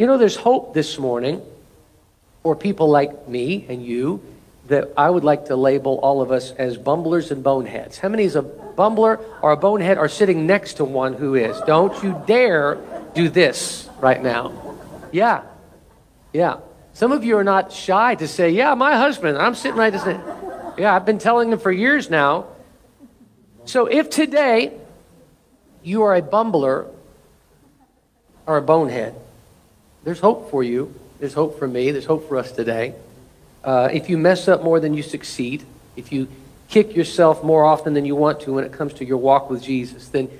You know, there's hope this morning for people like me and you that I would like to label all of us as bumblers and boneheads. How many is a bumbler or a bonehead are sitting next to one who is? Don't you dare do this right now. Yeah. Yeah. Some of you are not shy to say, Yeah, my husband. I'm sitting right this. Yeah, I've been telling him for years now. So if today you are a bumbler or a bonehead, there's hope for you. There's hope for me. There's hope for us today. Uh, if you mess up more than you succeed, if you kick yourself more often than you want to when it comes to your walk with Jesus, then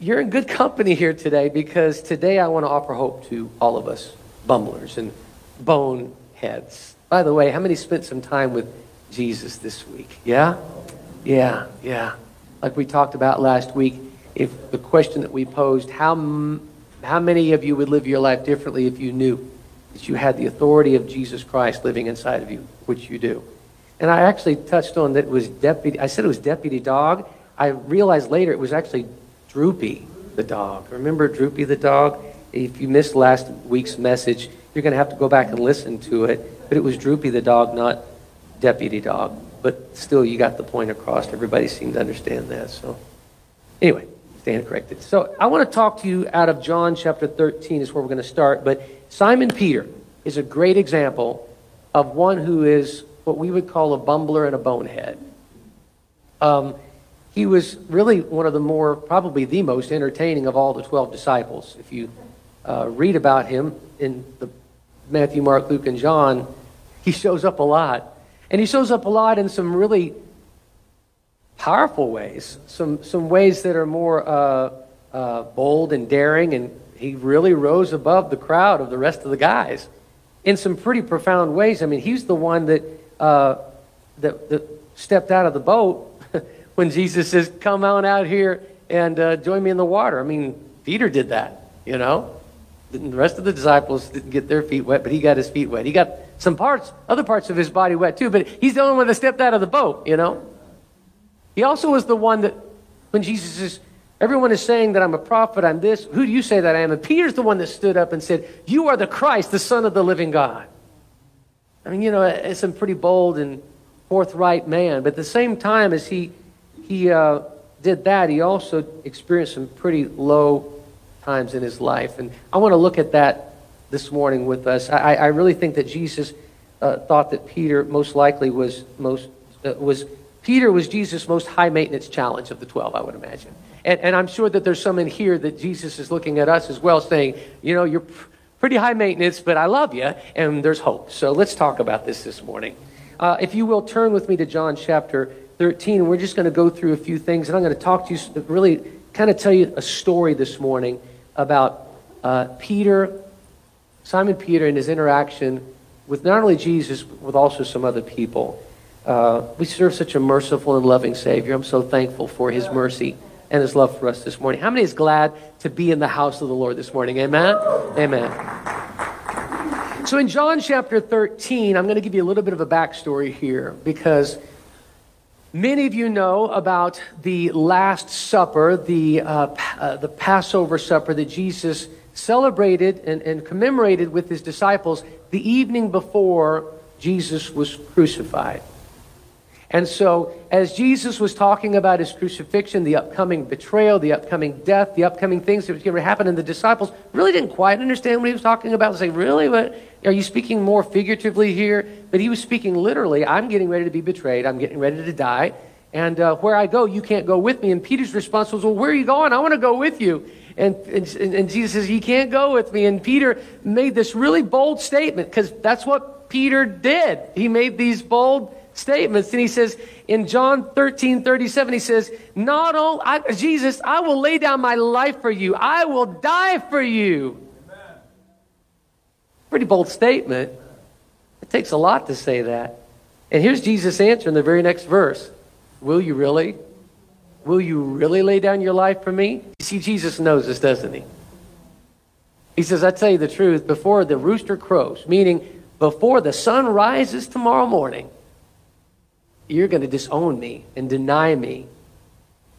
you're in good company here today because today I want to offer hope to all of us bumblers and boneheads. By the way, how many spent some time with Jesus this week? Yeah? Yeah, yeah. Like we talked about last week, if the question that we posed, how how many of you would live your life differently if you knew that you had the authority of Jesus Christ living inside of you, which you do? And I actually touched on that it was deputy. I said it was deputy dog. I realized later it was actually Droopy the dog. Remember Droopy the dog? If you missed last week's message, you're going to have to go back and listen to it. But it was Droopy the dog, not deputy dog. But still, you got the point across. Everybody seemed to understand that. So, anyway stand corrected. So I want to talk to you out of John chapter 13 is where we're going to start. But Simon Peter is a great example of one who is what we would call a bumbler and a bonehead. Um, he was really one of the more, probably the most entertaining of all the 12 disciples. If you uh, read about him in the Matthew, Mark, Luke, and John, he shows up a lot. And he shows up a lot in some really powerful ways, some, some ways that are more uh, uh, bold and daring, and he really rose above the crowd of the rest of the guys in some pretty profound ways. I mean, he's the one that, uh, that, that, stepped out of the boat when Jesus says, Come on out here and uh, join me in the water. I mean, Peter did that, you know? The rest of the disciples didn't get their feet wet, but he got his feet wet. He got some parts, other parts of his body wet too, but he's the only one that stepped out of the boat, you know? He also was the one that, when Jesus is, everyone is saying that I'm a prophet, I'm this, who do you say that I am? And Peter's the one that stood up and said, You are the Christ, the Son of the living God. I mean, you know, it's a pretty bold and forthright man. But at the same time as he, he uh, did that, he also experienced some pretty low times in his life. And I want to look at that this morning with us. I, I really think that Jesus uh, thought that Peter most likely was most uh, was Peter was Jesus' most high maintenance challenge of the 12, I would imagine. And, and I'm sure that there's some in here that Jesus is looking at us as well, saying, you know, you're pretty high maintenance, but I love you, and there's hope. So let's talk about this this morning. Uh, if you will turn with me to John chapter 13, and we're just going to go through a few things, and I'm going to talk to you, really kind of tell you a story this morning about uh, Peter, Simon Peter, and his interaction with not only Jesus, but with also some other people. Uh, we serve such a merciful and loving Savior. I'm so thankful for His mercy and His love for us this morning. How many is glad to be in the house of the Lord this morning? Amen? Amen. So in John chapter 13, I'm going to give you a little bit of a backstory here because many of you know about the Last Supper, the, uh, uh, the Passover supper that Jesus celebrated and, and commemorated with his disciples the evening before Jesus was crucified. And so, as Jesus was talking about his crucifixion, the upcoming betrayal, the upcoming death, the upcoming things that was going to happen, and the disciples really didn't quite understand what he was talking about. They say, Really? What? Are you speaking more figuratively here? But he was speaking literally. I'm getting ready to be betrayed. I'm getting ready to die. And uh, where I go, you can't go with me. And Peter's response was, Well, where are you going? I want to go with you. And, and, and Jesus says, You can't go with me. And Peter made this really bold statement because that's what Peter did. He made these bold statements. And he says in John 13, 37, he says, Not all, I, Jesus, I will lay down my life for you, I will die for you. Amen. Pretty bold statement. It takes a lot to say that. And here's Jesus' answer in the very next verse Will you really? Will you really lay down your life for me? You see, Jesus knows this, doesn't he? He says, I tell you the truth, before the rooster crows, meaning before the sun rises tomorrow morning, you're going to disown me and deny me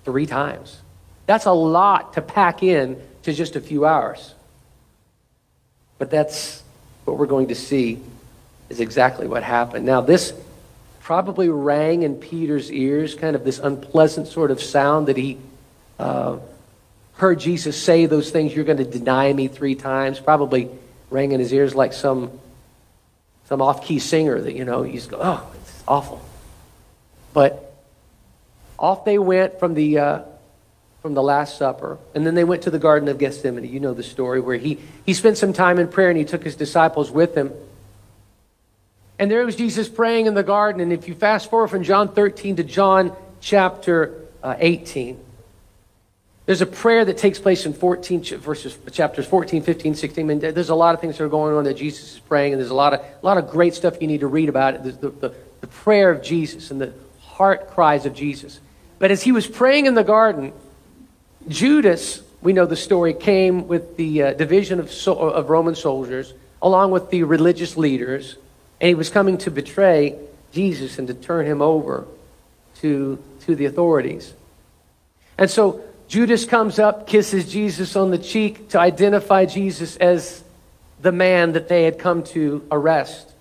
three times. That's a lot to pack in to just a few hours. But that's what we're going to see is exactly what happened. Now, this probably rang in Peter's ears, kind of this unpleasant sort of sound that he uh, heard Jesus say those things, you're going to deny me three times, probably rang in his ears like some, some off-key singer that, you know, he's oh, it's awful. But off they went from the, uh, from the Last Supper, and then they went to the Garden of Gethsemane. You know the story where he, he spent some time in prayer and he took his disciples with him. And there was Jesus praying in the garden. And if you fast forward from John 13 to John chapter uh, 18, there's a prayer that takes place in 14 verses, chapters 14, 15, 16. I mean, there's a lot of things that are going on that Jesus is praying, and there's a lot of, a lot of great stuff you need to read about it. The, the, the prayer of Jesus and the heart cries of Jesus. But as he was praying in the garden, Judas, we know the story, came with the uh, division of, so, of Roman soldiers, along with the religious leaders, and he was coming to betray Jesus and to turn him over to, to the authorities. And so Judas comes up, kisses Jesus on the cheek to identify Jesus as the man that they had come to arrest.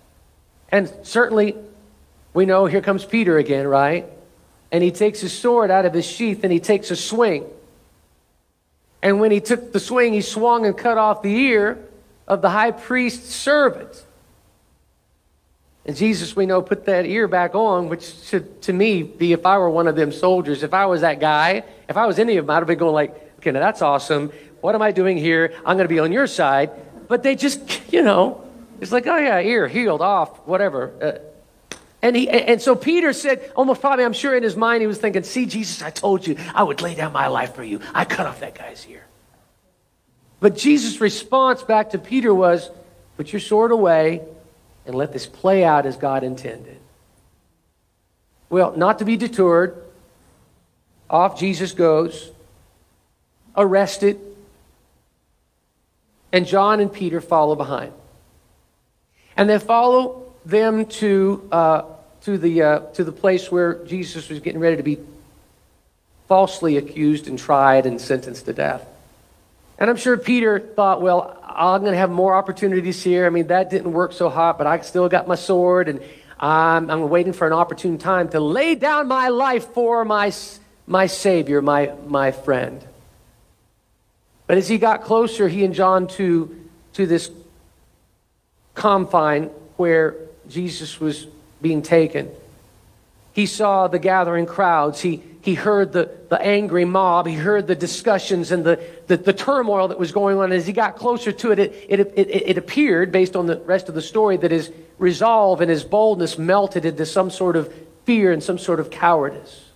And certainly, we know here comes Peter again, right? And he takes his sword out of his sheath and he takes a swing. And when he took the swing, he swung and cut off the ear of the high priest's servant. And Jesus, we know, put that ear back on, which should, to me, be if I were one of them soldiers, if I was that guy, if I was any of them, I'd have been going like, okay, now that's awesome. What am I doing here? I'm going to be on your side. But they just, you know, it's like, oh yeah, ear healed off, whatever. Uh, and he, and so Peter said, almost probably, I'm sure in his mind, he was thinking, see, Jesus, I told you I would lay down my life for you. I cut off that guy's ear. But Jesus' response back to Peter was, put your sword away and let this play out as God intended. Well, not to be deterred, off Jesus goes, arrested, and John and Peter follow behind. And they follow them to, uh, to, the, uh, to the place where Jesus was getting ready to be falsely accused and tried and sentenced to death. And I'm sure Peter thought, well, I'm going to have more opportunities here. I mean, that didn't work so hot, but I still got my sword, and I'm, I'm waiting for an opportune time to lay down my life for my, my Savior, my, my friend. But as he got closer, he and John, to, to this confine where Jesus was being taken, he saw the gathering crowds. He, he heard the, the angry mob. He heard the discussions and the, the, the turmoil that was going on. As he got closer to it it, it, it, it appeared, based on the rest of the story, that his resolve and his boldness melted into some sort of fear and some sort of cowardice.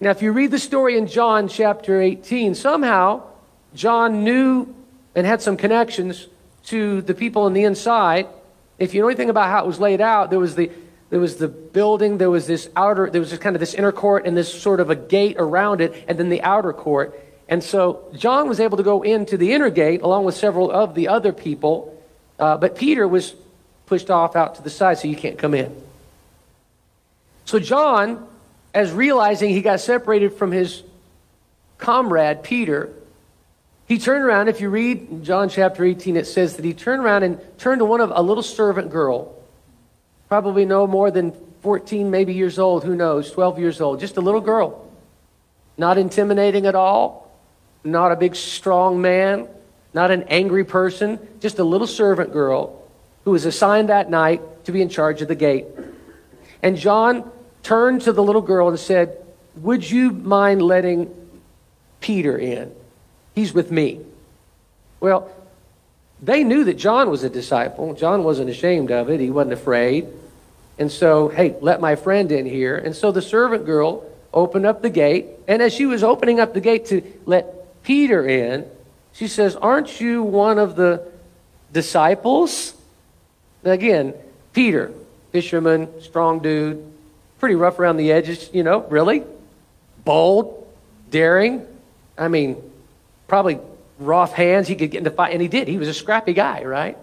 Now, if you read the story in John chapter 18, somehow John knew and had some connections to the people on the inside. If you know anything about how it was laid out, there was the there was the building, there was this outer, there was just kind of this inner court and this sort of a gate around it, and then the outer court. And so John was able to go into the inner gate along with several of the other people, uh, but Peter was pushed off out to the side, so you can't come in. So John, as realizing he got separated from his comrade Peter, he turned around. If you read John chapter 18, it says that he turned around and turned to one of a little servant girl probably no more than 14, maybe years old, who knows, 12 years old, just a little girl. Not intimidating at all, not a big, strong man, not an angry person, just a little servant girl who was assigned that night to be in charge of the gate. And John turned to the little girl and said, Would you mind letting Peter in? He's with me. Well, they knew that John was a disciple. John wasn't ashamed of it, he wasn't afraid. And so, hey, let my friend in here. And so the servant girl opened up the gate. And as she was opening up the gate to let Peter in, she says, Aren't you one of the disciples? again, Peter, fisherman, strong dude, pretty rough around the edges, you know, really? Bold, daring. I mean, probably rough hands. He could get into fight, and he did. He was a scrappy guy, right?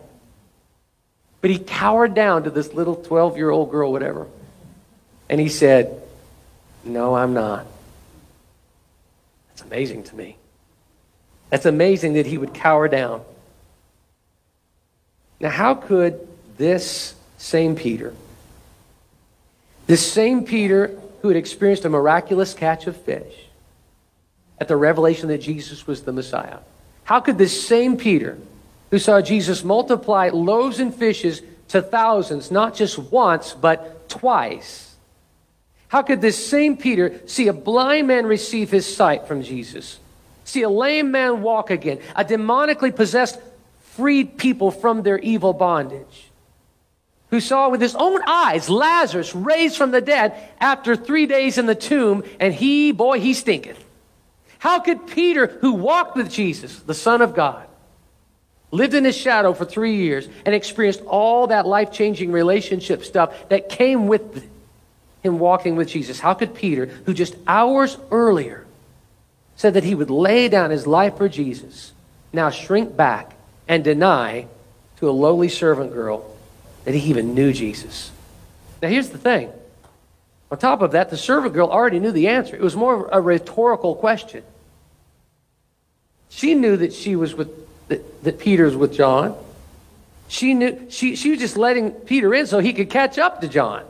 But he cowered down to this little 12 year old girl, whatever. And he said, No, I'm not. That's amazing to me. That's amazing that he would cower down. Now, how could this same Peter, this same Peter who had experienced a miraculous catch of fish at the revelation that Jesus was the Messiah, how could this same Peter, who saw Jesus multiply loaves and fishes to thousands, not just once, but twice, how could this same Peter see a blind man receive his sight from Jesus? See a lame man walk again, a demonically possessed freed people from their evil bondage, who saw with his own eyes Lazarus raised from the dead after three days in the tomb, and he, boy, he stinketh. How could Peter, who walked with Jesus, the Son of God, lived in his shadow for three years, and experienced all that life changing relationship stuff that came with him walking with Jesus, how could Peter, who just hours earlier said that he would lay down his life for Jesus, now shrink back and deny to a lowly servant girl that he even knew Jesus? Now, here's the thing. On top of that, the servant girl already knew the answer. It was more a rhetorical question. She knew that she was with that, that Peter's with John. She knew she, she was just letting Peter in so he could catch up to John.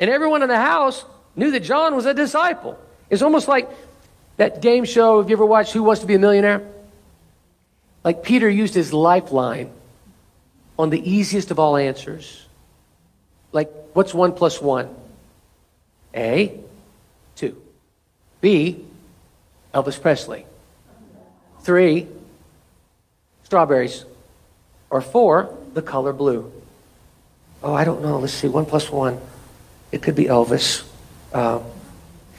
And everyone in the house knew that John was a disciple. It's almost like that game show. Have you ever watched Who Wants to Be a Millionaire? Like Peter used his lifeline on the easiest of all answers. Like, what's one plus one? A, two. B, Elvis Presley. Three, strawberries. Or four, the color blue. Oh, I don't know. Let's see. One plus one. It could be Elvis. Uh,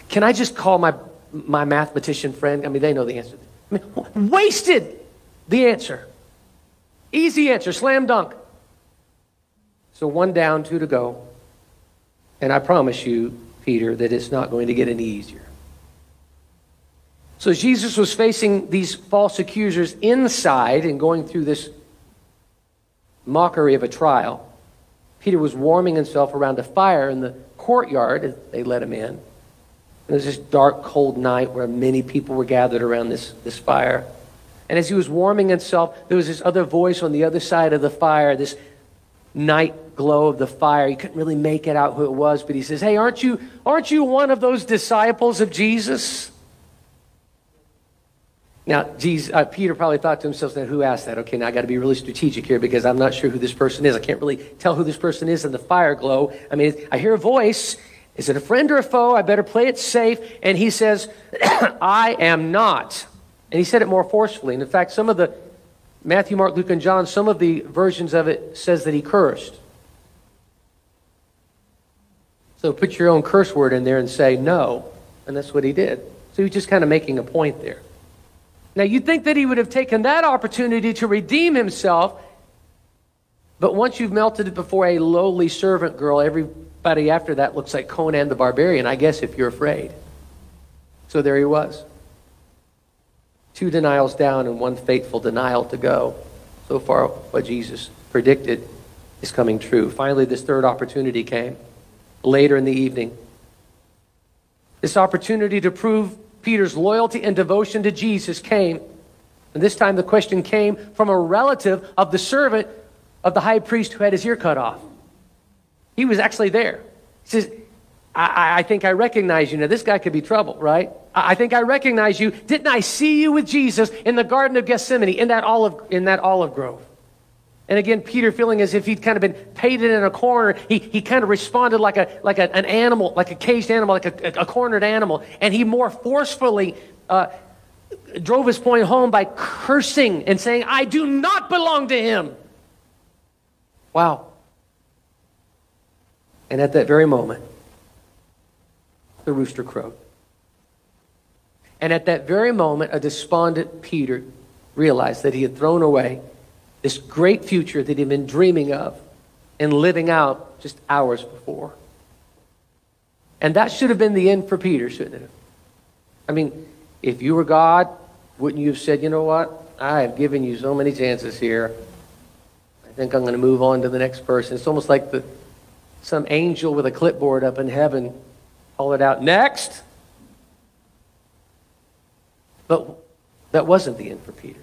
can I just call my, my mathematician friend? I mean, they know the answer. I mean, wasted the answer. Easy answer, slam dunk. So one down, two to go. And I promise you, Peter, that it's not going to get any easier. So Jesus was facing these false accusers inside and going through this mockery of a trial. Peter was warming himself around a fire in the courtyard as they let him in. It was this dark, cold night where many people were gathered around this, this fire. And as he was warming himself, there was this other voice on the other side of the fire, this night glow of the fire. He couldn't really make it out who it was, but he says, Hey, aren't you, aren't you one of those disciples of Jesus? Now, Jesus, uh, Peter probably thought to himself, now who asked that? Okay, now I got to be really strategic here because I'm not sure who this person is. I can't really tell who this person is in the fire glow. I mean, I hear a voice. Is it a friend or a foe? I better play it safe. And he says, I am not. And he said it more forcefully. And in fact, some of the, Matthew, Mark, Luke, and John, some of the versions of it says that he cursed. So put your own curse word in there and say no. And that's what he did. So he's just kind of making a point there. Now, you'd think that he would have taken that opportunity to redeem himself, but once you've melted it before a lowly servant girl, everybody after that looks like Conan the Barbarian, I guess, if you're afraid. So there he was. Two denials down and one fateful denial to go. So far, what Jesus predicted is coming true. Finally, this third opportunity came later in the evening. This opportunity to prove Peter's loyalty and devotion to Jesus came. And this time the question came from a relative of the servant of the high priest who had his ear cut off. He was actually there. He says, I, I think I recognize you. Now, this guy could be trouble, right? I, I think I recognize you. Didn't I see you with Jesus in the Garden of Gethsemane, in that olive, in that olive grove? And again, Peter feeling as if he'd kind of been painted in a corner, he, he kind of responded like, a, like a, an animal, like a caged animal, like a, a cornered animal. And he more forcefully uh, drove his point home by cursing and saying, I do not belong to him. Wow. And at that very moment, the rooster crowed. And at that very moment, a despondent Peter realized that he had thrown away this great future that he'd been dreaming of and living out just hours before. And that should have been the end for Peter, shouldn't it? I mean, if you were God, wouldn't you have said, you know what? I have given you so many chances here. I think I'm going to move on to the next person. It's almost like the, some angel with a clipboard up in heaven it out, next. But that wasn't the end for Peter.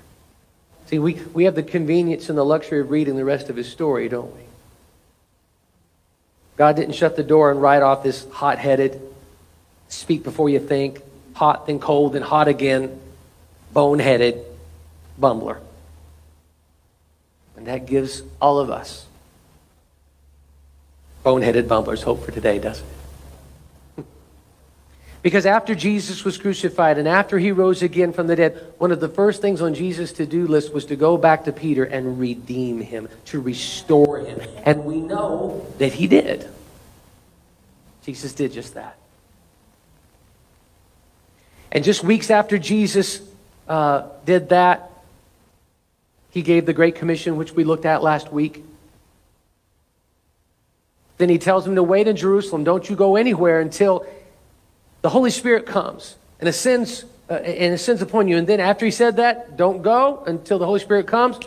See, we, we have the convenience and the luxury of reading the rest of his story, don't we? God didn't shut the door and write off this hot headed, speak before you think, hot, then cold, then hot again, boneheaded bumbler. And that gives all of us boneheaded bumblers hope for today, doesn't it? Because after Jesus was crucified and after he rose again from the dead, one of the first things on Jesus' to do list was to go back to Peter and redeem him, to restore him. And we know that he did. Jesus did just that. And just weeks after Jesus uh, did that, he gave the Great Commission, which we looked at last week. Then he tells him to wait in Jerusalem. Don't you go anywhere until the Holy Spirit comes and ascends, uh, and ascends upon you. And then after he said that, don't go until the Holy Spirit comes.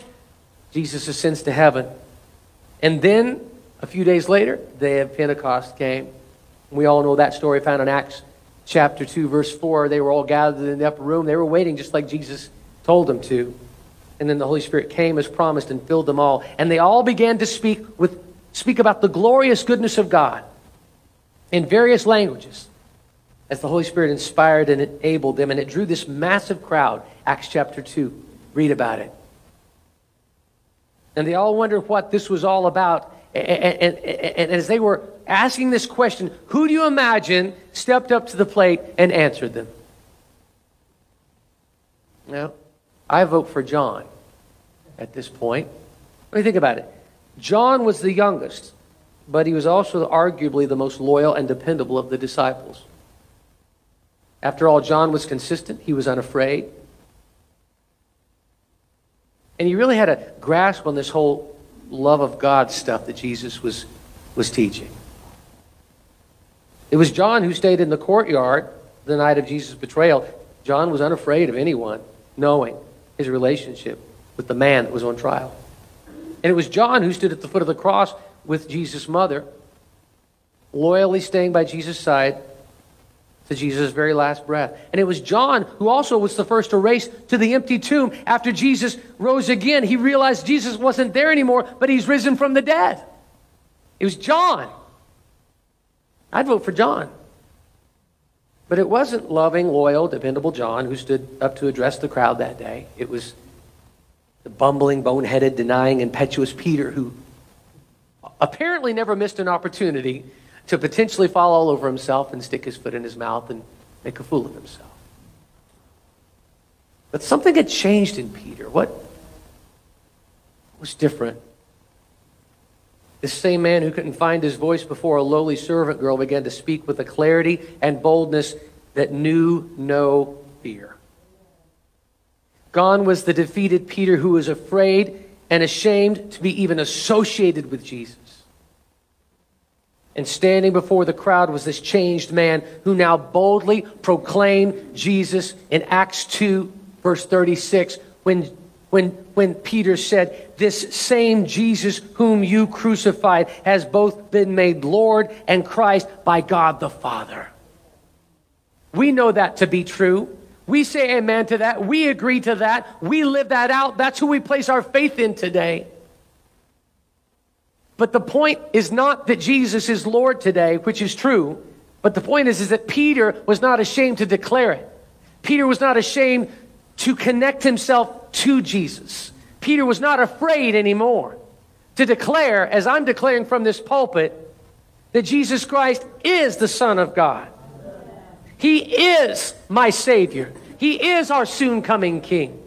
Jesus ascends to heaven. And then a few days later, the day of Pentecost came. We all know that story found in Acts chapter 2, verse 4. They were all gathered in the upper room. They were waiting just like Jesus told them to. And then the Holy Spirit came as promised and filled them all. And they all began to speak with speak about the glorious goodness of God in various languages as the Holy Spirit inspired and enabled them. And it drew this massive crowd. Acts chapter 2. Read about it. And they all wondered what this was all about. And, and, and, and, as they were asking this question, who do you imagine stepped up to the plate and answered them? Now, I vote for John at this point. Do you think about it? John was the youngest, but he was also arguably the most loyal and dependable of the disciples. After all, John was consistent, he was unafraid. And he really had a grasp on this whole love of God stuff that Jesus was, was teaching. It was John who stayed in the courtyard the night of Jesus' betrayal. John was unafraid of anyone knowing his relationship with the man that was on trial. And it was John who stood at the foot of the cross with Jesus' mother, loyally staying by Jesus' side to Jesus' very last breath. And it was John who also was the first to race to the empty tomb after Jesus rose again. He realized Jesus wasn't there anymore, but he's risen from the dead. It was John. I'd vote for John. But it wasn't loving, loyal, dependable John who stood up to address the crowd that day. It was the bumbling, boneheaded, denying, impetuous Peter who apparently never missed an opportunity to potentially fall all over himself and stick his foot in his mouth and make a fool of himself. But something had changed in Peter. What was different? This same man who couldn't find his voice before a lowly servant girl began to speak with a clarity and boldness that knew no fear. Gone was the defeated Peter who was afraid and ashamed to be even associated with Jesus. And standing before the crowd was this changed man who now boldly proclaimed Jesus in Acts 2, verse 36, when when, when Peter said, This same Jesus whom you crucified has both been made Lord and Christ by God the Father. We know that to be true. We say amen to that. We agree to that. We live that out. That's who we place our faith in today. But the point is not that Jesus is Lord today, which is true. But the point is, is that Peter was not ashamed to declare it. Peter was not ashamed to connect himself to Jesus. Peter was not afraid anymore to declare, as I'm declaring from this pulpit, that Jesus Christ is the Son of God. He is my Savior. He is our soon coming King.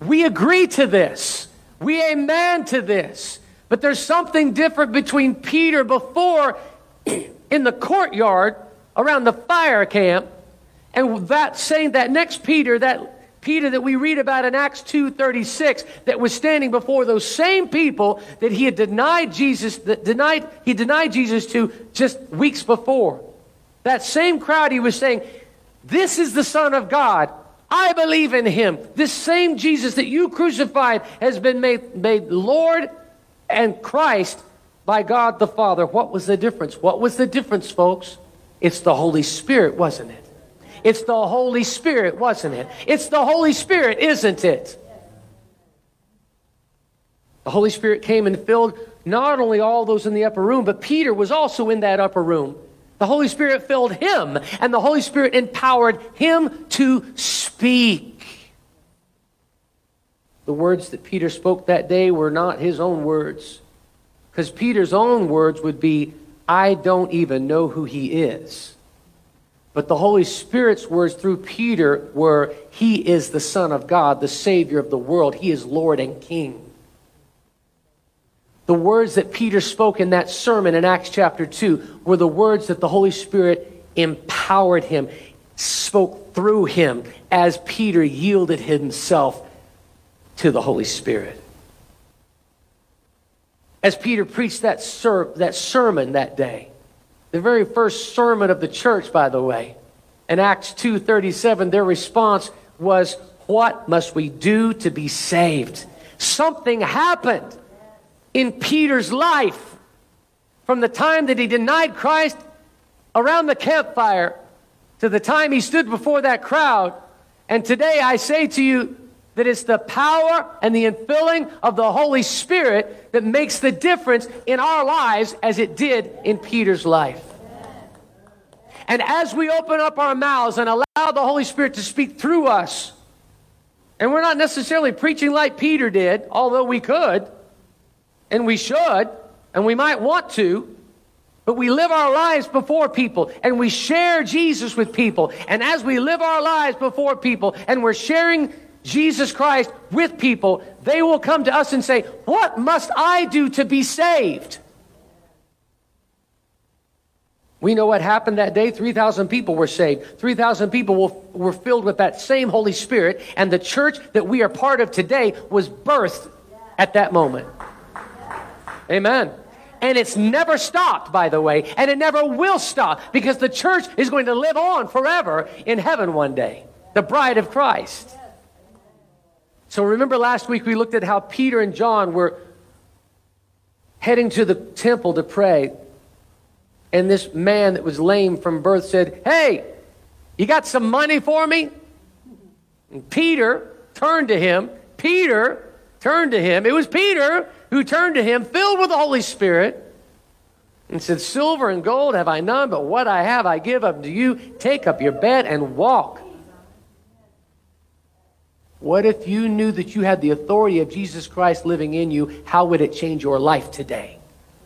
We agree to this. We amen to this. But there's something different between Peter before in the courtyard around the fire camp and that saying that next Peter, that Peter that we read about in Acts 2:36 that was standing before those same people that he had denied Jesus that denied he denied Jesus to just weeks before. That same crowd he was saying, "This is the son of God. I believe in him. This same Jesus that you crucified has been made, made Lord and Christ by God the Father." What was the difference? What was the difference, folks? It's the Holy Spirit, wasn't it? It's the Holy Spirit, wasn't it? It's the Holy Spirit, isn't it? The Holy Spirit came and filled not only all those in the upper room, but Peter was also in that upper room. The Holy Spirit filled him, and the Holy Spirit empowered him to speak. The words that Peter spoke that day were not his own words, because Peter's own words would be, I don't even know who he is. But the Holy Spirit's words through Peter were, He is the Son of God, the Savior of the world. He is Lord and King. The words that Peter spoke in that sermon in Acts chapter 2 were the words that the Holy Spirit empowered him, spoke through him as Peter yielded himself to the Holy Spirit. As Peter preached that, ser- that sermon that day, the very first sermon of the church, by the way, in Acts 2.37, their response was, what must we do to be saved? Something happened in Peter's life from the time that he denied Christ around the campfire to the time he stood before that crowd. And today I say to you that it's the power and the infilling of the Holy Spirit that makes the difference in our lives as it did in Peter's life. And as we open up our mouths and allow the Holy Spirit to speak through us, and we're not necessarily preaching like Peter did, although we could, and we should, and we might want to, but we live our lives before people and we share Jesus with people. And as we live our lives before people and we're sharing Jesus Christ with people, they will come to us and say, What must I do to be saved? We know what happened that day. 3,000 people were saved. 3,000 people were, filled with that same Holy Spirit, and the church that we are part of today was birthed at that moment. Amen. And it's never stopped, by the way, and it never will stop because the church is going to live on forever in heaven one day, the bride of Christ. So remember last week we looked at how Peter and John were heading to the temple to pray. And this man that was lame from birth said, Hey, you got some money for me? And Peter turned to him. Peter turned to him. It was Peter who turned to him, filled with the Holy Spirit, and said, Silver and gold have I none, but what I have I give unto you. Take up your bed and walk. What if you knew that you had the authority of Jesus Christ living in you? How would it change your life today?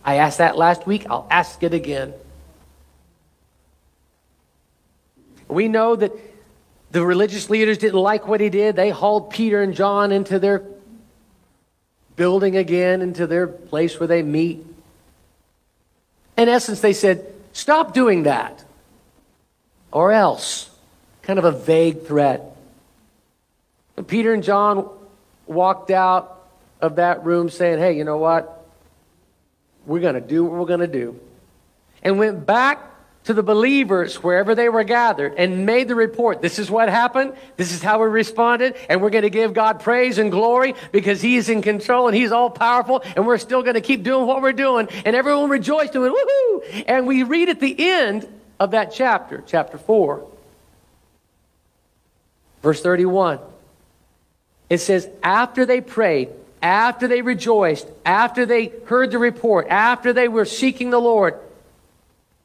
I asked that last week. I'll ask it again. We know that the religious leaders didn't like what he did. They hauled Peter and John into their building again, into their place where they meet. In essence, they said, Stop doing that, or else. Kind of a vague threat. Peter and John walked out of that room saying, Hey, you know what? We're going to do what we're going to do. And went back to the believers wherever they were gathered and made the report. This is what happened. This is how we responded. And we're going to give God praise and glory because He's in control and He's all powerful. And we're still going to keep doing what we're doing. And everyone rejoiced and went, woohoo! And we read at the end of that chapter, chapter 4, verse 31. It says, after they prayed, after they rejoiced, after they heard the report, after they were seeking the Lord,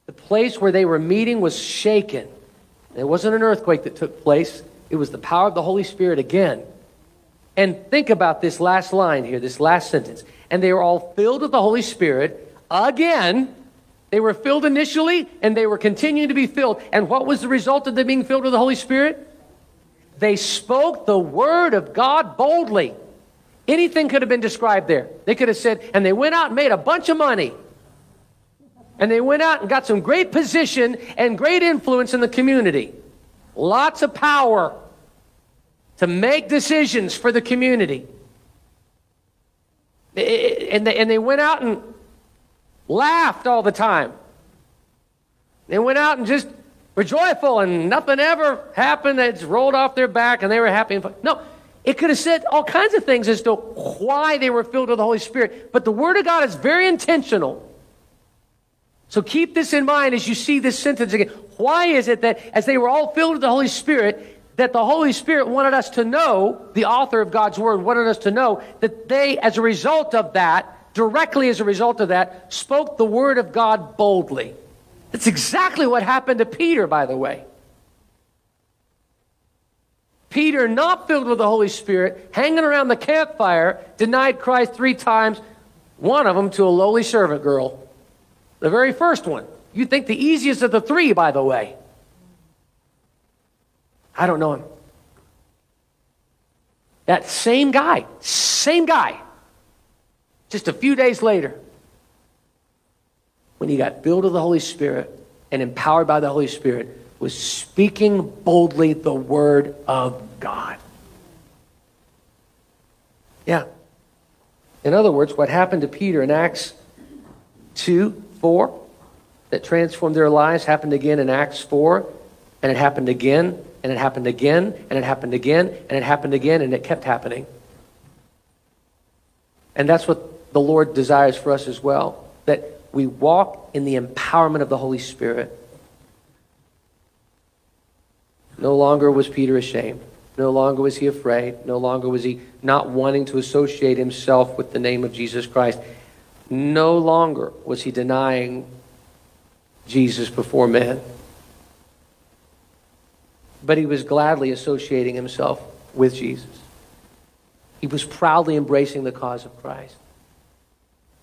the place where they were meeting was shaken. It wasn't an earthquake that took place, it was the power of the Holy Spirit again. And think about this last line here, this last sentence. And they were all filled with the Holy Spirit again. They were filled initially and they were continuing to be filled. And what was the result of them being filled with the Holy Spirit? They spoke the word of God boldly. Anything could have been described there. They could have said, and they went out and made a bunch of money. And they went out and got some great position and great influence in the community. Lots of power to make decisions for the community. And they, and they went out and laughed all the time. They went out and just were joyful and nothing ever happened. It's rolled off their back and they were happy. No, it could have said all kinds of things as to why they were filled with the Holy Spirit. But the Word of God is very intentional. So keep this in mind as you see this sentence again. Why is it that as they were all filled with the Holy Spirit, that the Holy Spirit wanted us to know, the author of God's Word wanted us to know, that they, as a result of that, directly as a result of that, spoke the Word of God boldly. That's exactly what happened to Peter, by the way. Peter, not filled with the Holy Spirit, hanging around the campfire, denied Christ three times, one of them to a lowly servant girl. The very first one. You'd think the easiest of the three, by the way. I don't know him. That same guy, same guy, just a few days later, when he got filled with the Holy Spirit and empowered by the Holy Spirit, was speaking boldly the word of God. Yeah. In other words, what happened to Peter in Acts 2 4 that transformed their lives happened again in Acts 4, and it happened again and it happened again, and it happened again, and it happened again, and it kept happening. And that's what the Lord desires for us as well that we walk in the empowerment of the Holy Spirit. No longer was Peter ashamed. No longer was he afraid. No longer was he not wanting to associate himself with the name of Jesus Christ. No longer was he denying Jesus before men but he was gladly associating himself with Jesus. He was proudly embracing the cause of Christ.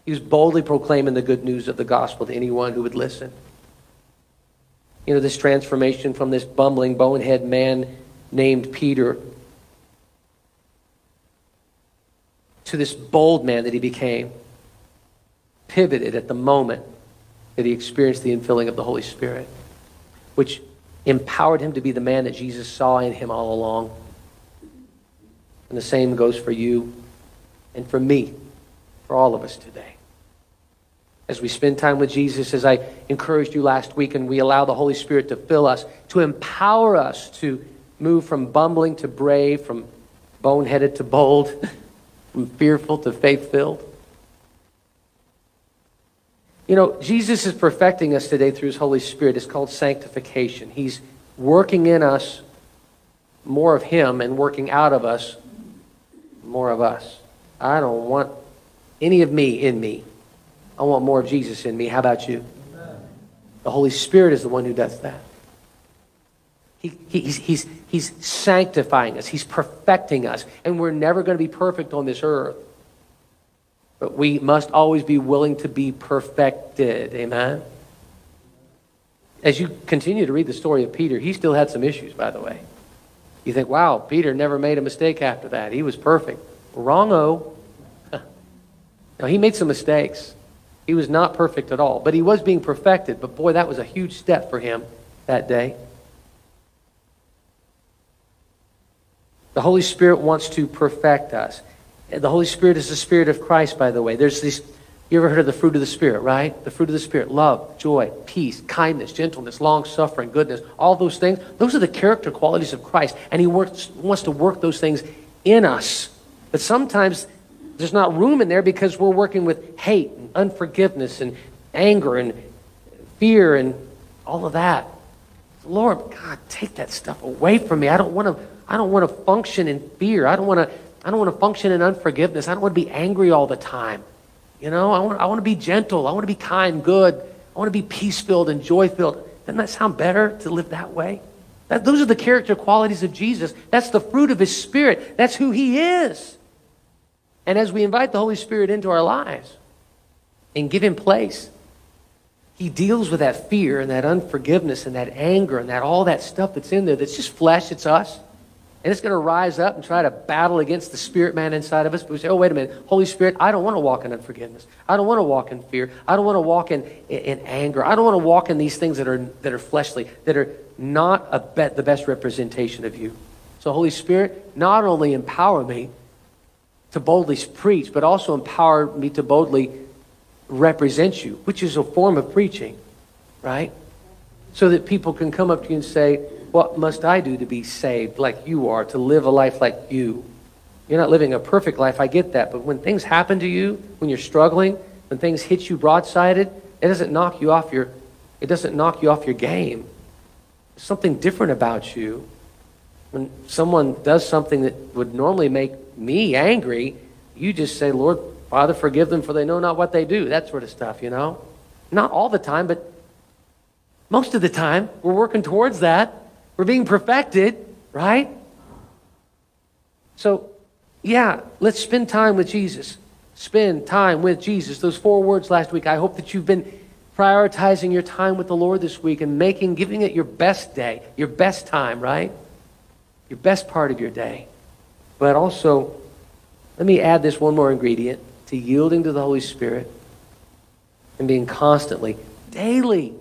He was boldly proclaiming the good news of the gospel to anyone who would listen. You know, this transformation from this bumbling, bonehead man named Peter to this bold man that he became pivoted at the moment that he experienced the infilling of the Holy Spirit, which empowered him to be the man that Jesus saw in him all along. And the same goes for you and for me, for all of us today. As we spend time with Jesus, as I encouraged you last week, and we allow the Holy Spirit to fill us, to empower us to move from bumbling to brave, from boneheaded to bold, from fearful to faith filled. You know, Jesus is perfecting us today through his Holy Spirit. It's called sanctification. He's working in us more of him and working out of us more of us. I don't want any of me in me. I want more of Jesus in me. How about you? The Holy Spirit is the one who does that. He, he's, he's, he's sanctifying us. He's perfecting us. And we're never going to be perfect on this earth. But we must always be willing to be perfected. Amen? As you continue to read the story of Peter, he still had some issues, by the way. You think, wow, Peter never made a mistake after that. He was perfect. Wrong-o. Now, he made some mistakes. He was not perfect at all, but he was being perfected. But boy, that was a huge step for him that day. The Holy Spirit wants to perfect us. The Holy Spirit is the Spirit of Christ, by the way. There's these, you ever heard of the fruit of the Spirit, right? The fruit of the Spirit love, joy, peace, kindness, gentleness, long suffering, goodness, all those things. Those are the character qualities of Christ. And He works, wants to work those things in us. But sometimes there's not room in there because we're working with hate and unforgiveness and anger and fear and all of that. Lord, God, take that stuff away from me. I don't want to. I don't want to function in fear. I don't want to I don't want to function in unforgiveness. I don't want to be angry all the time. You know, I want, I want to be gentle. I want to be kind, good. I want to be peace filled and joy filled. Doesn't that sound better to live that way? That, those are the character qualities of Jesus. That's the fruit of his spirit. That's who he is. And as we invite the Holy Spirit into our lives and give him place, he deals with that fear and that unforgiveness and that anger and that all that stuff that's in there that's just flesh, it's us. And it's going to rise up and try to battle against the spirit man inside of us. But we say, oh, wait a minute. Holy Spirit, I don't want to walk in unforgiveness. I don't want to walk in fear. I don't want to walk in, in, in anger. I don't want to walk in these things that are, that are fleshly, that are not a bet, the best representation of you. So, Holy Spirit, not only empower me to boldly preach, but also empower me to boldly represent you, which is a form of preaching, right? So that people can come up to you and say, what must I do to be saved like you are, to live a life like you? You're not living a perfect life, I get that. But when things happen to you, when you're struggling, when things hit you broadsided, it doesn't knock you off your it doesn't knock you off your game. There's something different about you. When someone does something that would normally make me angry, you just say, Lord, Father, forgive them for they know not what they do. That sort of stuff, you know? Not all the time, but most of the time, we're working towards that. We're being perfected, right? So, yeah, let's spend time with Jesus. Spend time with Jesus. Those four words last week. I hope that you've been prioritizing your time with the Lord this week and making, giving it your best day, your best time, right? Your best part of your day. But also, let me add this one more ingredient to yielding to the Holy Spirit and being constantly, daily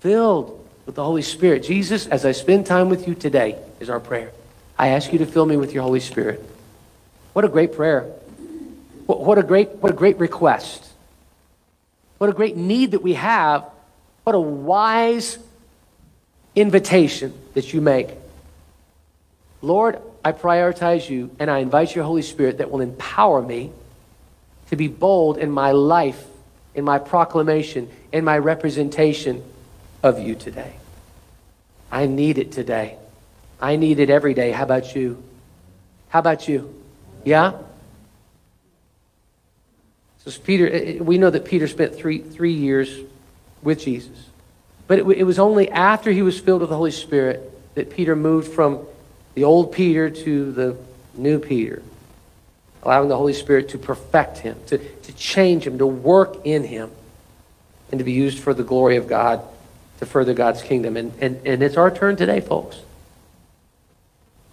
filled with the Holy Spirit. Jesus, as I spend time with you today, is our prayer. I ask you to fill me with your Holy Spirit. What a great prayer. What a great, what a great request. What a great need that we have. What a wise invitation that you make. Lord, I prioritize you and I invite your Holy Spirit that will empower me to be bold in my life, in my proclamation, in my representation of you today. I need it today. I need it every day. How about you? How about you? Yeah? So Peter, we know that Peter spent three, three years with Jesus. But it, it was only after he was filled with the Holy Spirit that Peter moved from the old Peter to the new Peter, allowing the Holy Spirit to perfect him, to, to change him, to work in him, and to be used for the glory of God to further God's kingdom. And, and, and it's our turn today, folks.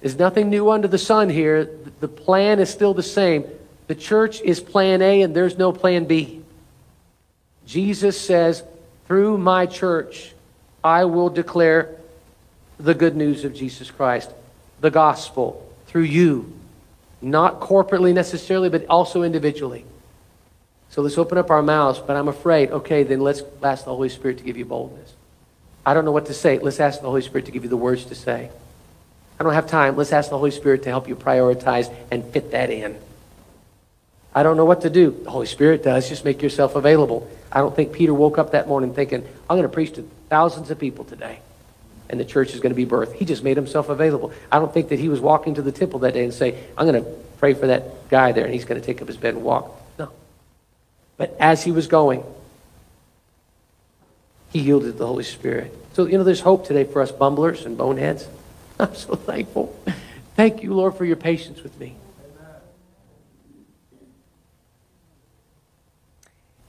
There's nothing new under the sun here. The plan is still the same. The church is plan A and there's no plan B. Jesus says, through my church, I will declare the good news of Jesus Christ, the gospel, through you. Not corporately necessarily, but also individually. So let's open up our mouths, but I'm afraid, okay, then let's ask the Holy Spirit to give you boldness. I don't know what to say. Let's ask the Holy Spirit to give you the words to say. I don't have time. Let's ask the Holy Spirit to help you prioritize and fit that in. I don't know what to do. The Holy Spirit does. Just make yourself available. I don't think Peter woke up that morning thinking, I'm going to preach to thousands of people today, and the church is going to be birthed. He just made himself available. I don't think that he was walking to the temple that day and say, I'm going to pray for that guy there, and he's going to take up his bed and walk. No. But as he was going, he yielded to the Holy Spirit. So, you know, there's hope today for us bumblers and boneheads. I'm so thankful. Thank you, Lord, for your patience with me.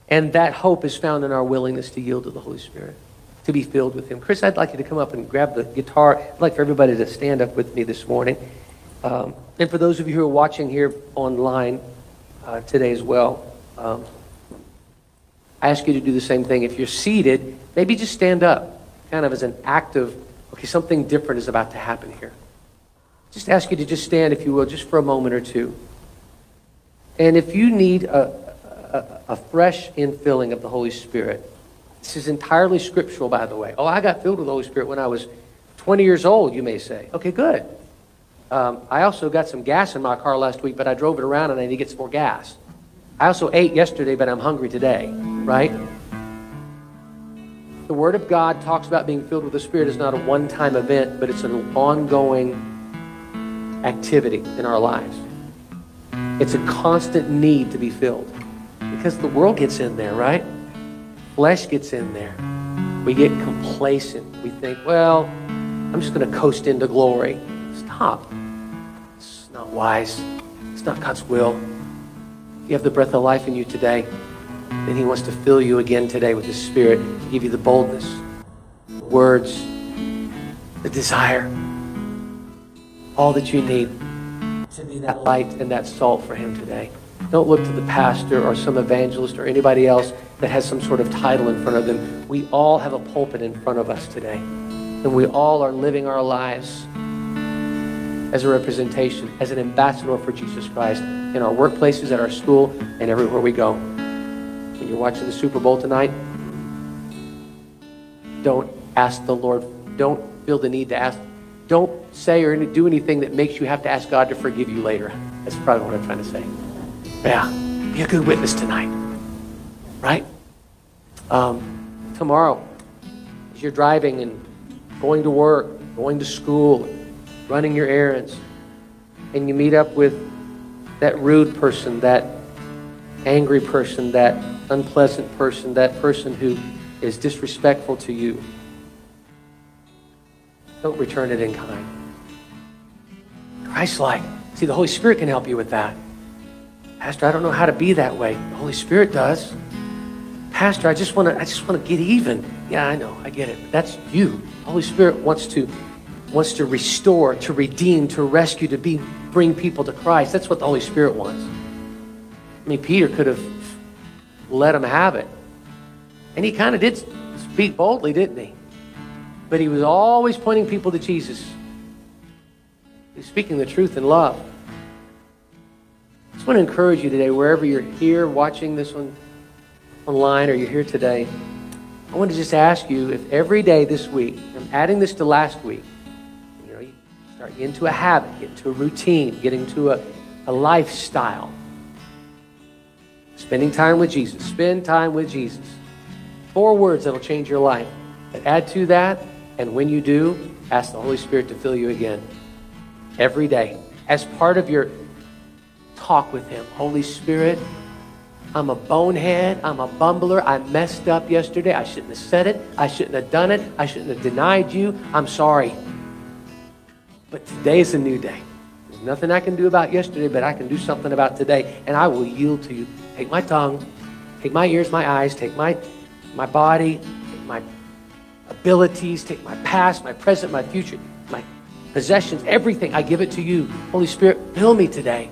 And that hope is found in our willingness to yield to the Holy Spirit, to be filled with Him. Chris, I'd like you to come up and grab the guitar. I'd like for everybody to stand up with me this morning. Um, and for those of you who are watching here online uh, today as well, um, I ask you to do the same thing. If you're seated, maybe just stand up, kind of as an act of, okay, something different is about to happen here. Just ask you to just stand, if you will, just for a moment or two. And if you need a, a, a fresh infilling of the Holy Spirit. This is entirely scriptural, by the way. Oh, I got filled with the Holy Spirit when I was 20 years old, you may say. Okay, good. Um, I also got some gas in my car last week, but I drove it around and I need to get some more gas. I also ate yesterday, but I'm hungry today, right? The Word of God talks about being filled with the Spirit is not a one time event, but it's an ongoing activity in our lives. It's a constant need to be filled. Because the world gets in there, right? Flesh gets in there. We get complacent. We think, well, I'm just going to coast into glory. Stop. It's not wise. It's not God's will. You have the breath of life in you today. then He wants to fill you again today with His Spirit to give you the boldness, the words, the desire, all that you need to be that light and that salt for Him today. Don't look to the pastor or some evangelist or anybody else that has some sort of title in front of them. We all have a pulpit in front of us today. And we all are living our lives as a representation, as an ambassador for Jesus Christ in our workplaces, at our school, and everywhere we go. When you're watching the Super Bowl tonight, don't ask the Lord, don't feel the need to ask, don't say or do anything that makes you have to ask God to forgive you later. That's probably what I'm trying to say. Yeah, be a good witness tonight, right? Um, tomorrow, as you're driving and going to work, going to school, running your errands, and you meet up with that rude person, that angry person, that unpleasant person, that person who is disrespectful to you, don't return it in kind. Christ like. See, the Holy Spirit can help you with that. Pastor, I don't know how to be that way. The Holy Spirit does. Pastor, I just want to I just want to get even. Yeah, I know. I get it. That's you. Holy Spirit wants to wants to restore, to redeem, to rescue, to be bring people to Christ. That's what the Holy Spirit wants. I mean, Peter could have let him have it. And he kind of did speak boldly, didn't he? But he was always pointing people to Jesus. He's speaking the truth in love. I just want to encourage you today, wherever you're here watching this one online or you're here today, I want to just ask you if every day this week, I'm adding this to last week, you know, you start getting into a habit, get into a routine, getting to a, a lifestyle. Spending time with Jesus. Spend time with Jesus. Four words that'll change your life. But add to that, and when you do, ask the Holy Spirit to fill you again every day as part of your talk with Him. Holy Spirit, I'm a bonehead. I'm a bumbler. I messed up yesterday. I shouldn't have said it. I shouldn't have done it. I shouldn't have denied you. I'm sorry. But today is a new day. There's nothing I can do about yesterday, but I can do something about today, and I will yield to you. Take my tongue, take my ears, my eyes, take my, my body, take my abilities, take my past, my present, my future, my possessions, everything. I give it to you. Holy Spirit, fill me today.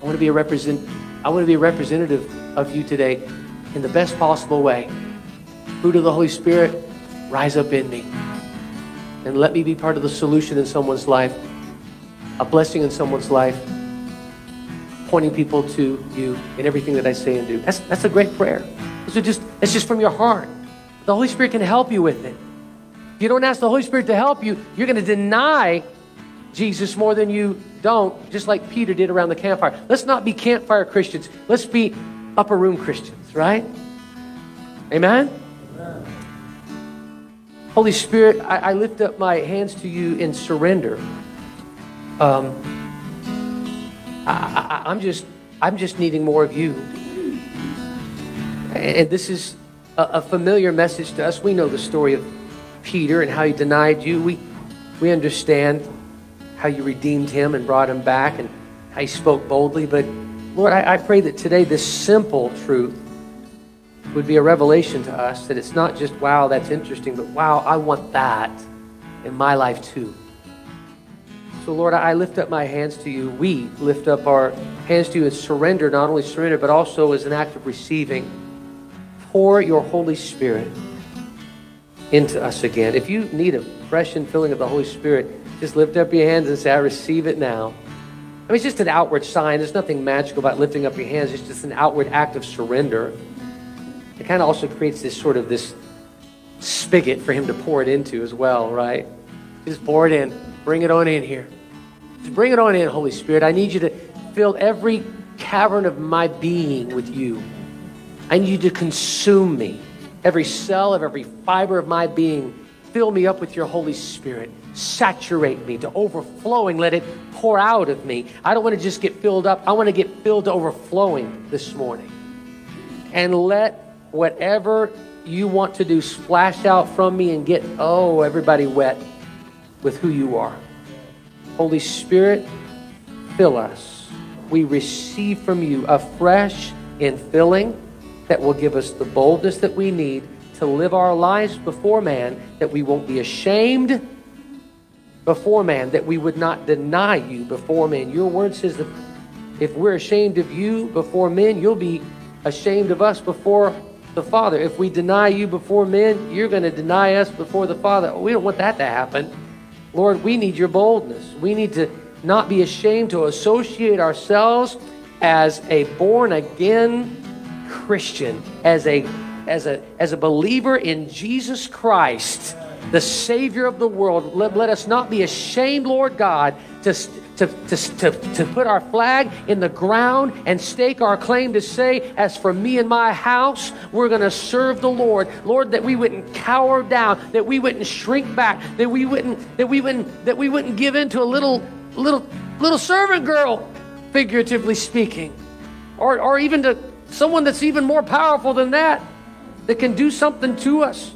I want to be a represent. I want to be a representative of you today in the best possible way. Fruit of the Holy Spirit, rise up in me. And let me be part of the solution in someone's life, a blessing in someone's life, pointing people to you in everything that I say and do. That's, that's a great prayer. So just, it's just from your heart. The Holy Spirit can help you with it. If you don't ask the Holy Spirit to help you, you're going to deny Jesus more than you don't, just like Peter did around the campfire. Let's not be campfire Christians. Let's be upper room Christians, right? Amen? Amen. Holy Spirit, I, I, lift up my hands to you in surrender. Um, I, am just, I'm just needing more of you. And this is a, a familiar message to us. We know the story of Peter and how he denied you. We, we understand how you redeemed him and brought him back and how you spoke boldly. But Lord, I, I pray that today this simple truth would be a revelation to us that it's not just, wow, that's interesting, but wow, I want that in my life too. So, Lord, I lift up my hands to you. We lift up our hands to you and surrender, not only surrender, but also as an act of receiving. Pour your Holy Spirit into us again. If you need a fresh infilling of the Holy Spirit, just lift up your hands and say, I receive it now. I mean, it's just an outward sign. There's nothing magical about lifting up your hands. It's just an outward act of surrender. It kind of also creates this sort of this spigot for him to pour it into as well, right? Just pour it in. Bring it on in here. Just bring it on in, Holy Spirit. I need you to fill every cavern of my being with you. I need you to consume me. Every cell of every fiber of my being. Fill me up with your Holy Spirit saturate me to overflowing. Let it pour out of me. I don't want to just get filled up. I want to get filled to overflowing this morning. And let whatever you want to do splash out from me and get, oh, everybody wet with who you are. Holy Spirit, fill us. We receive from you a fresh infilling that will give us the boldness that we need to live our lives before man, that we won't be ashamed before man, that we would not deny you before men. Your word says that if we're ashamed of you before men, you'll be ashamed of us before the Father. If we deny you before men, you're going to deny us before the Father. We don't want that to happen. Lord, we need your boldness. We need to not be ashamed to associate ourselves as a born again Christian, as a as a as a believer in Jesus Christ the Savior of the world. Let, let us not be ashamed, Lord God, to, to, to, to, to put our flag in the ground and stake our claim to say, as for me and my house, we're going to serve the Lord. Lord, that we wouldn't cower down, that we wouldn't shrink back, that we wouldn't, that we wouldn't, that we wouldn't give in to a little, little, little servant girl, figuratively speaking, or, or even to someone that's even more powerful than that, that can do something to us.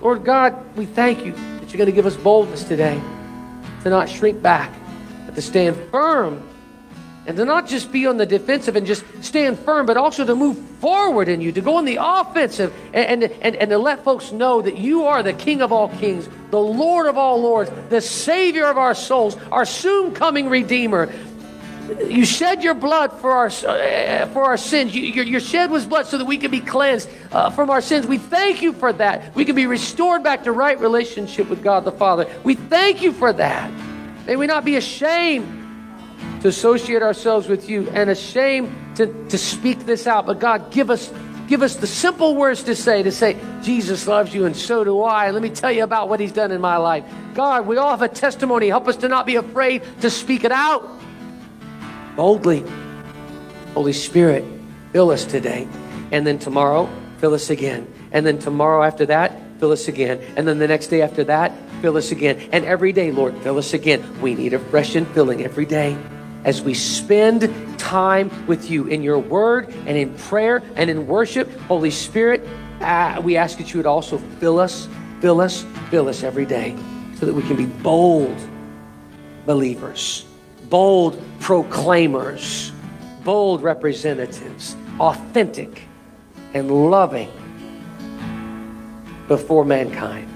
Lord God, we thank you that you're going to give us boldness today to not shrink back, but to stand firm and to not just be on the defensive and just stand firm, but also to move forward in you, to go on the offensive and, and, and, and to let folks know that you are the King of all kings, the Lord of all lords, the Savior of our souls, our soon coming Redeemer. You shed your blood for our, uh, for our sins. You, your, your, shed was blood so that we can be cleansed uh, from our sins. We thank you for that. We can be restored back to right relationship with God the Father. We thank you for that. May we not be ashamed to associate ourselves with you and ashamed to, to speak this out. But God, give us give us the simple words to say to say jesus loves you and so do i let me tell you about what he's done in my life god we all have a testimony help us to not be afraid to speak it out boldly holy spirit fill us today. And then tomorrow fill us again. And then tomorrow after that fill us again. And then the next day after that fill us again. And every day lord fill us again. We need a fresh infilling every day as we spend time with you in your word and in prayer and in worship. Holy Spirit, uh, we ask that you would also fill us, fill us, fill us every day so that we can be bold believers, bold proclaimers, bold representatives, authentic and loving before mankind.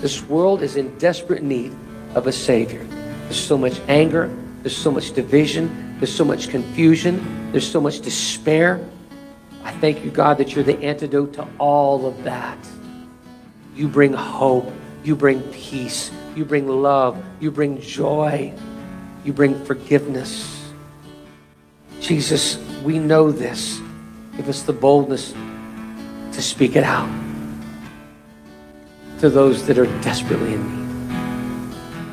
This world is in desperate need of a Savior. There's so much anger, there's so much division. There's so much confusion. There's so much despair. I thank you, God, that you're the antidote to all of that. You bring hope. You bring peace. You bring love. You bring joy. You bring forgiveness. Jesus, we know this. Give us the boldness to speak it out to those that are desperately in need.